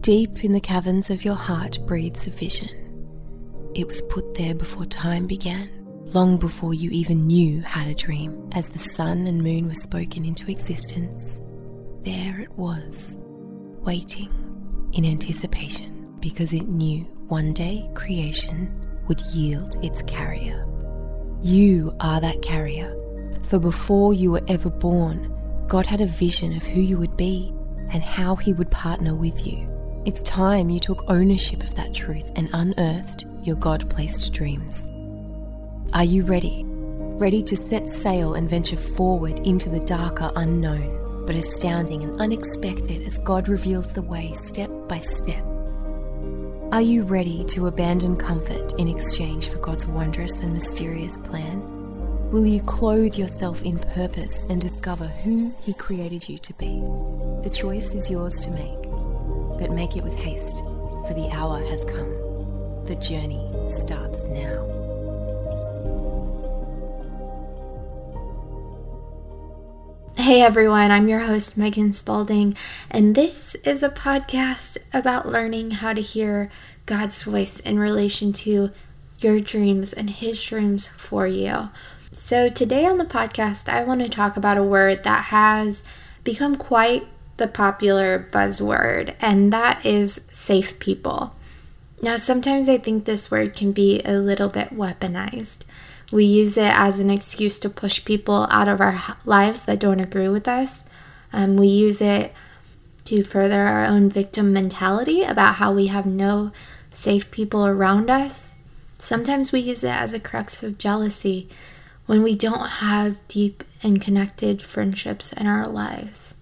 Deep in the caverns of your heart breathes a vision. It was put there before time began, long before you even knew how to dream. As the sun and moon were spoken into existence, there it was, waiting in anticipation, because it knew one day creation would yield its carrier. You are that carrier, for before you were ever born, God had a vision of who you would be and how He would partner with you. It's time you took ownership of that truth and unearthed your God placed dreams. Are you ready? Ready to set sail and venture forward into the darker unknown, but astounding and unexpected as God reveals the way step by step? Are you ready to abandon comfort in exchange for God's wondrous and mysterious plan? Will you clothe yourself in purpose and discover who He created you to be? The choice is yours to make but make it with haste, for the hour has come. The journey starts now. Hey everyone, I'm your host Megan Spalding, and this is a podcast about learning how to hear God's voice in relation to your dreams and His dreams for you. So, today on the podcast, I want to talk about a word that has become quite the popular buzzword, and that is safe people. Now, sometimes I think this word can be a little bit weaponized. We use it as an excuse to push people out of our lives that don't agree with us. Um, we use it to further our own victim mentality about how we have no safe people around us. Sometimes we use it as a crux of jealousy when we don't have deep and connected friendships in our lives.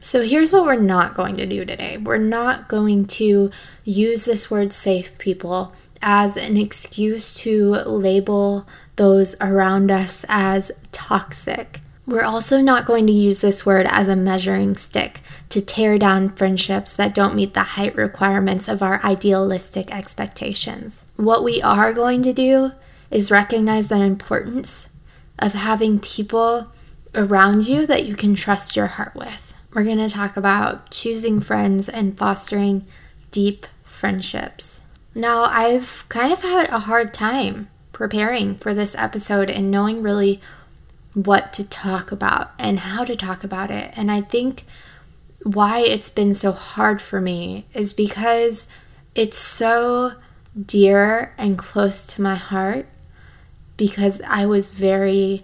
So here's what we're not going to do today. We're not going to use this word safe people as an excuse to label those around us as toxic. We're also not going to use this word as a measuring stick to tear down friendships that don't meet the height requirements of our idealistic expectations. What we are going to do is recognize the importance of having people around you that you can trust your heart with we're going to talk about choosing friends and fostering deep friendships. Now, I've kind of had a hard time preparing for this episode and knowing really what to talk about and how to talk about it. And I think why it's been so hard for me is because it's so dear and close to my heart because I was very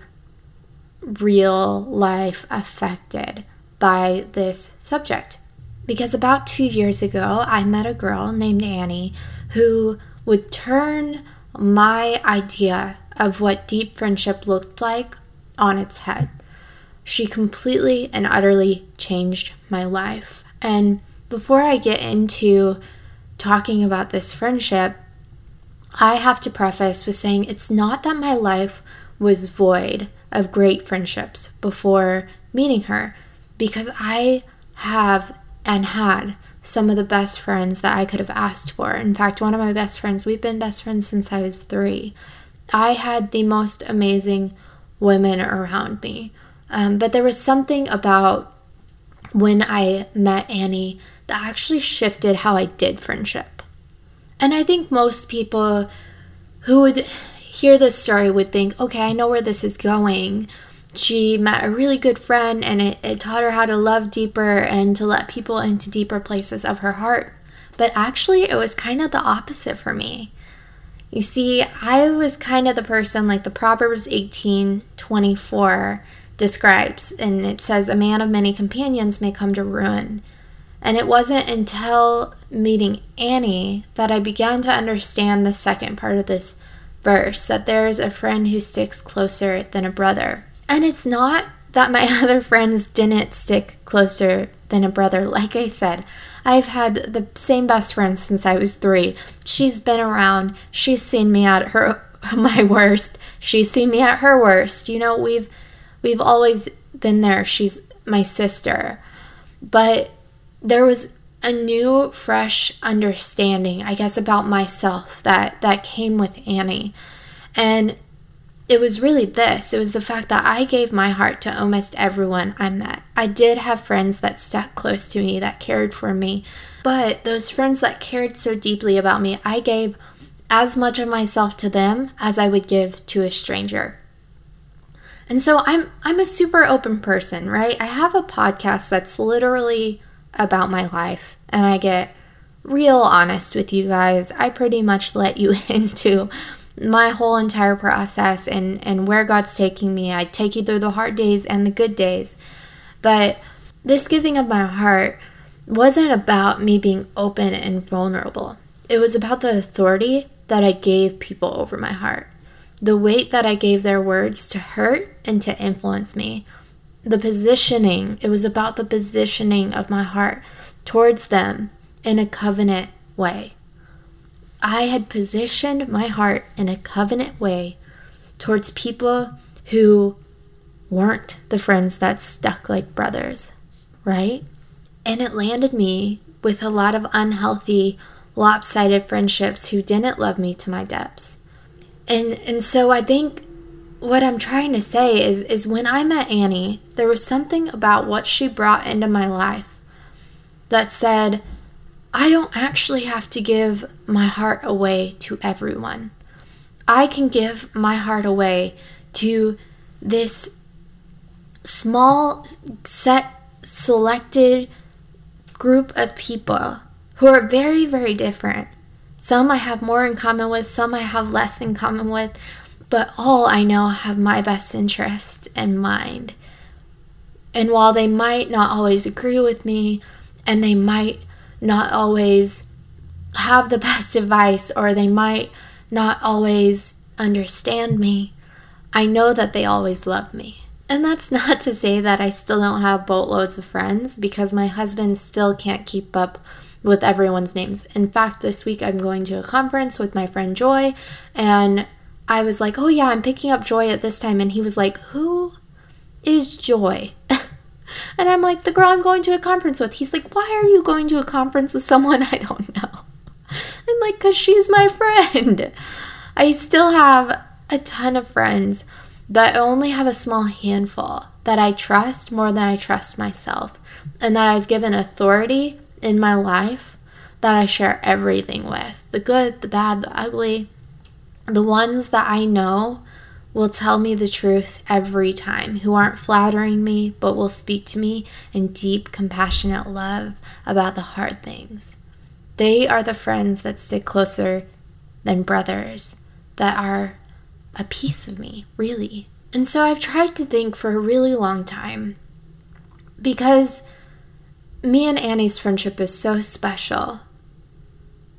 real life affected by this subject. Because about two years ago, I met a girl named Annie who would turn my idea of what deep friendship looked like on its head. She completely and utterly changed my life. And before I get into talking about this friendship, I have to preface with saying it's not that my life was void of great friendships before meeting her because I have and had some of the best friends that I could have asked for. In fact, one of my best friends, we've been best friends since I was three. I had the most amazing women around me. Um, but there was something about when I met Annie that actually shifted how I did friendship. And I think most people who would hear this story would think, okay, I know where this is going she met a really good friend and it, it taught her how to love deeper and to let people into deeper places of her heart. But actually, it was kind of the opposite for me. You see, I was kind of the person like the Proverbs 18 24 describes, and it says, A man of many companions may come to ruin. And it wasn't until meeting Annie that I began to understand the second part of this verse that there is a friend who sticks closer than a brother. And it's not that my other friends didn't stick closer than a brother. Like I said, I've had the same best friend since I was three. She's been around. She's seen me at her my worst. She's seen me at her worst. You know, we've we've always been there. She's my sister. But there was a new fresh understanding, I guess, about myself that that came with Annie. And it was really this it was the fact that I gave my heart to almost everyone I met. I did have friends that stuck close to me, that cared for me, but those friends that cared so deeply about me, I gave as much of myself to them as I would give to a stranger. And so I'm I'm a super open person, right? I have a podcast that's literally about my life and I get real honest with you guys. I pretty much let you into my whole entire process and and where God's taking me. I take you through the hard days and the good days. But this giving of my heart wasn't about me being open and vulnerable. It was about the authority that I gave people over my heart, the weight that I gave their words to hurt and to influence me, the positioning. It was about the positioning of my heart towards them in a covenant way. I had positioned my heart in a covenant way towards people who weren't the friends that stuck like brothers, right? And it landed me with a lot of unhealthy, lopsided friendships who didn't love me to my depths. And and so I think what I'm trying to say is is when I met Annie, there was something about what she brought into my life that said, I don't actually have to give my heart away to everyone. I can give my heart away to this small, set, selected group of people who are very, very different. Some I have more in common with, some I have less in common with, but all I know have my best interest in mind. And while they might not always agree with me, and they might not always have the best advice or they might not always understand me, I know that they always love me. And that's not to say that I still don't have boatloads of friends because my husband still can't keep up with everyone's names. In fact, this week I'm going to a conference with my friend Joy, and I was like, Oh, yeah, I'm picking up Joy at this time. And he was like, Who is Joy? And I'm like, the girl I'm going to a conference with. He's like, why are you going to a conference with someone I don't know? I'm like, because she's my friend. I still have a ton of friends, but I only have a small handful that I trust more than I trust myself, and that I've given authority in my life that I share everything with the good, the bad, the ugly. The ones that I know will tell me the truth every time, who aren't flattering me, but will speak to me in deep, compassionate love about the hard things. They are the friends that stick closer than brothers, that are a piece of me, really. And so I've tried to think for a really long time because me and Annie's friendship is so special.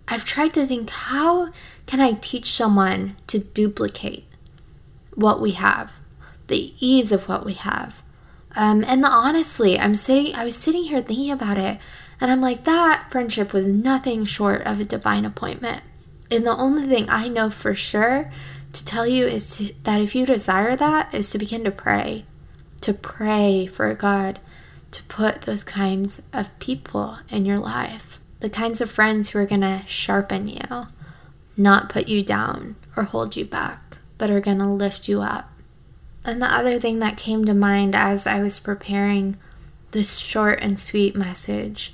I've tried to think how can I teach someone to duplicate what we have, the ease of what we have. Um, and the, honestly, I'm sitting, I was sitting here thinking about it, and I'm like, that friendship was nothing short of a divine appointment. And the only thing I know for sure to tell you is to, that if you desire that, is to begin to pray, to pray for God to put those kinds of people in your life, the kinds of friends who are going to sharpen you, not put you down or hold you back but are going to lift you up. And the other thing that came to mind as I was preparing this short and sweet message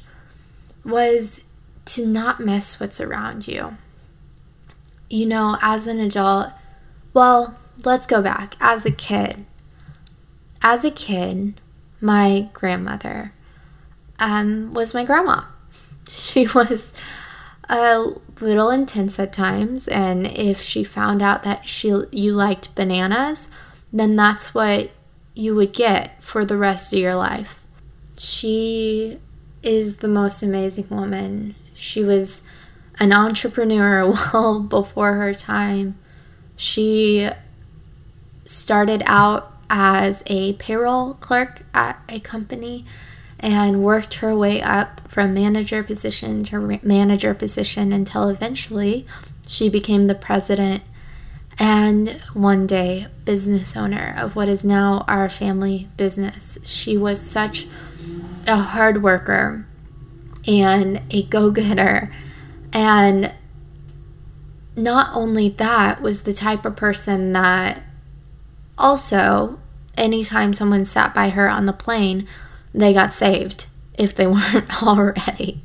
was to not miss what's around you. You know, as an adult, well, let's go back. As a kid, as a kid, my grandmother um, was my grandma. She was a little intense at times and if she found out that she you liked bananas then that's what you would get for the rest of your life. She is the most amazing woman. She was an entrepreneur well before her time. She started out as a payroll clerk at a company and worked her way up from manager position to manager position until eventually she became the president and one day business owner of what is now our family business. She was such a hard worker and a go getter. And not only that, was the type of person that Also, anytime someone sat by her on the plane, they got saved if they weren't already.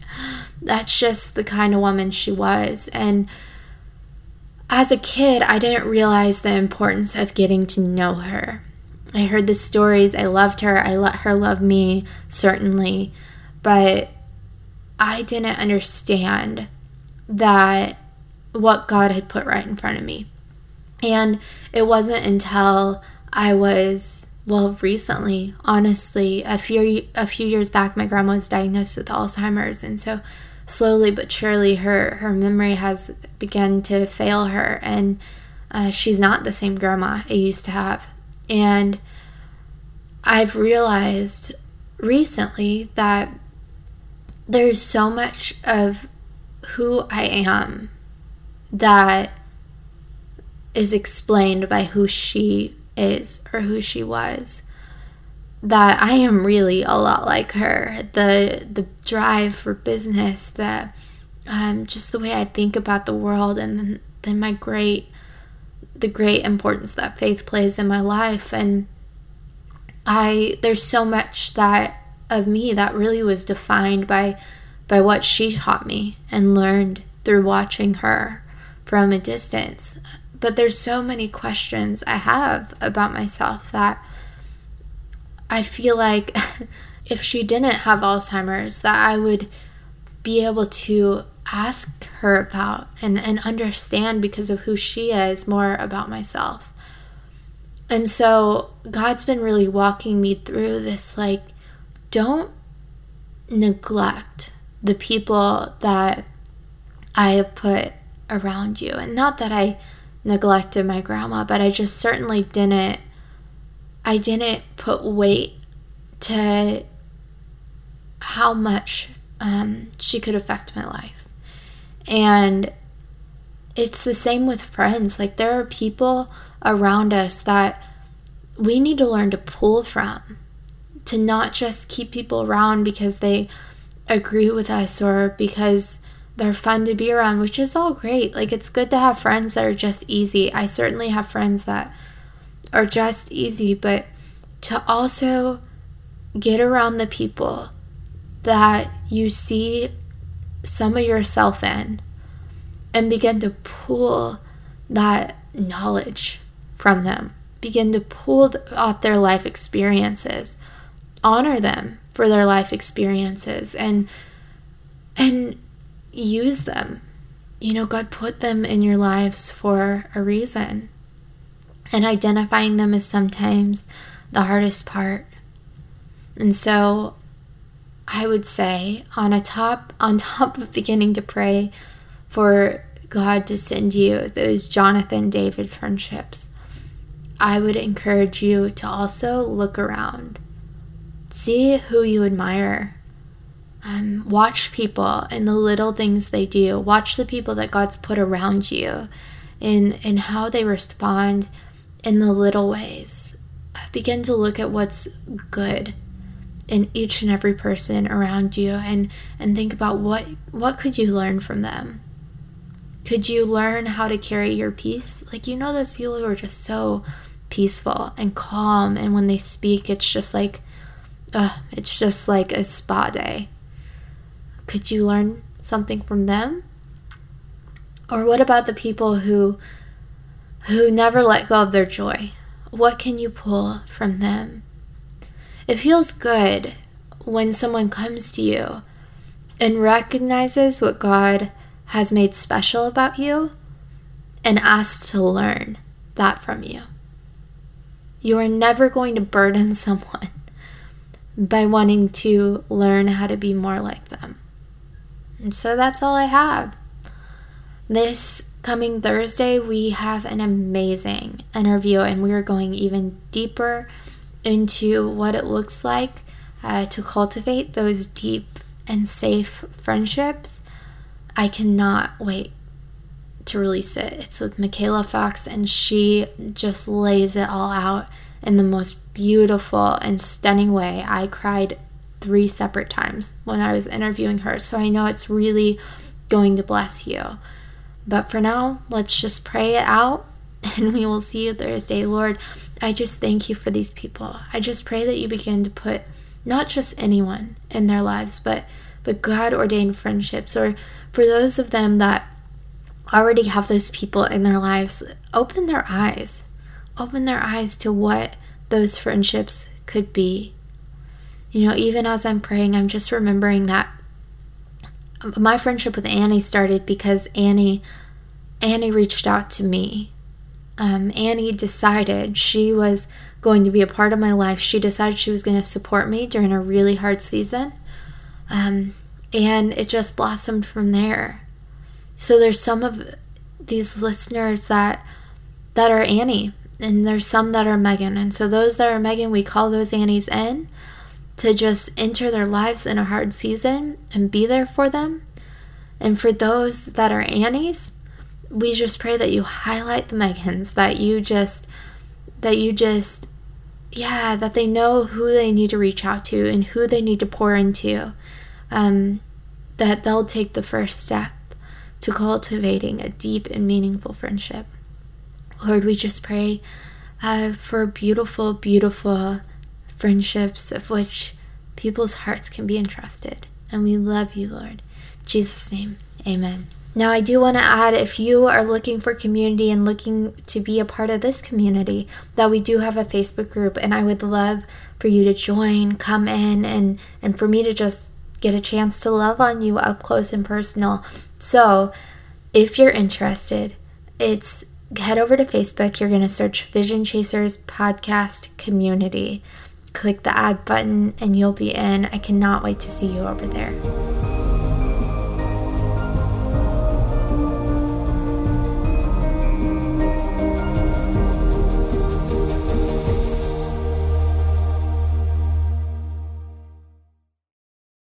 That's just the kind of woman she was. And as a kid, I didn't realize the importance of getting to know her. I heard the stories, I loved her, I let her love me, certainly, but I didn't understand that what God had put right in front of me. And it wasn't until I was well recently, honestly, a few a few years back my grandma was diagnosed with Alzheimer's and so slowly but surely her her memory has begun to fail her and uh, she's not the same grandma I used to have. And I've realized recently that there's so much of who I am that is explained by who she is or who she was that I am really a lot like her. The the drive for business, the um, just the way I think about the world, and then, then my great the great importance that faith plays in my life. And I there's so much that of me that really was defined by by what she taught me and learned through watching her from a distance. But there's so many questions I have about myself that I feel like if she didn't have Alzheimer's that I would be able to ask her about and, and understand because of who she is more about myself. And so God's been really walking me through this like, don't neglect the people that I have put around you. And not that I neglected my grandma, but I just certainly didn't I didn't put weight to how much um, she could affect my life. And it's the same with friends. Like, there are people around us that we need to learn to pull from, to not just keep people around because they agree with us or because they're fun to be around, which is all great. Like, it's good to have friends that are just easy. I certainly have friends that are just easy, but to also get around the people that you see some of yourself in and begin to pull that knowledge from them. Begin to pull off their life experiences. Honor them for their life experiences and and use them. You know, God put them in your lives for a reason. And identifying them is sometimes the hardest part. And so I would say on a top on top of beginning to pray for God to send you those Jonathan David friendships, I would encourage you to also look around. See who you admire. Um, watch people and the little things they do. Watch the people that God's put around you and, and how they respond in the little ways. Begin to look at what's good in each and every person around you and and think about what what could you learn from them could you learn how to carry your peace like you know those people who are just so peaceful and calm and when they speak it's just like uh, it's just like a spa day could you learn something from them or what about the people who who never let go of their joy what can you pull from them it feels good when someone comes to you and recognizes what God has made special about you and asks to learn that from you. You are never going to burden someone by wanting to learn how to be more like them. And so that's all I have. This coming Thursday, we have an amazing interview, and we are going even deeper into what it looks like uh, to cultivate those deep and safe friendships, I cannot wait to release it. It's with Michaela Fox, and she just lays it all out in the most beautiful and stunning way. I cried three separate times when I was interviewing her, so I know it's really going to bless you. But for now, let's just pray it out and we will see you Thursday. Lord, I just thank you for these people. I just pray that you begin to put not just anyone in their lives, but but God ordained friendships or for those of them that already have those people in their lives, open their eyes. Open their eyes to what those friendships could be. You know, even as I'm praying, I'm just remembering that my friendship with Annie started because Annie Annie reached out to me. Um, Annie decided she was going to be a part of my life. She decided she was going to support me during a really hard season. Um, and it just blossomed from there. So there's some of these listeners that that are Annie, and there's some that are Megan. And so those that are Megan, we call those Annies in to just enter their lives in a hard season and be there for them. And for those that are Annies, we just pray that you highlight the Megans, that you just that you just yeah, that they know who they need to reach out to and who they need to pour into. Um, that they'll take the first step to cultivating a deep and meaningful friendship. Lord, we just pray uh, for beautiful, beautiful friendships of which people's hearts can be entrusted. And we love you, Lord. In Jesus' name, amen. Now, I do want to add if you are looking for community and looking to be a part of this community, that we do have a Facebook group, and I would love for you to join, come in, and, and for me to just get a chance to love on you up close and personal. So, if you're interested, it's head over to Facebook. You're going to search Vision Chasers Podcast Community. Click the add button and you'll be in. I cannot wait to see you over there.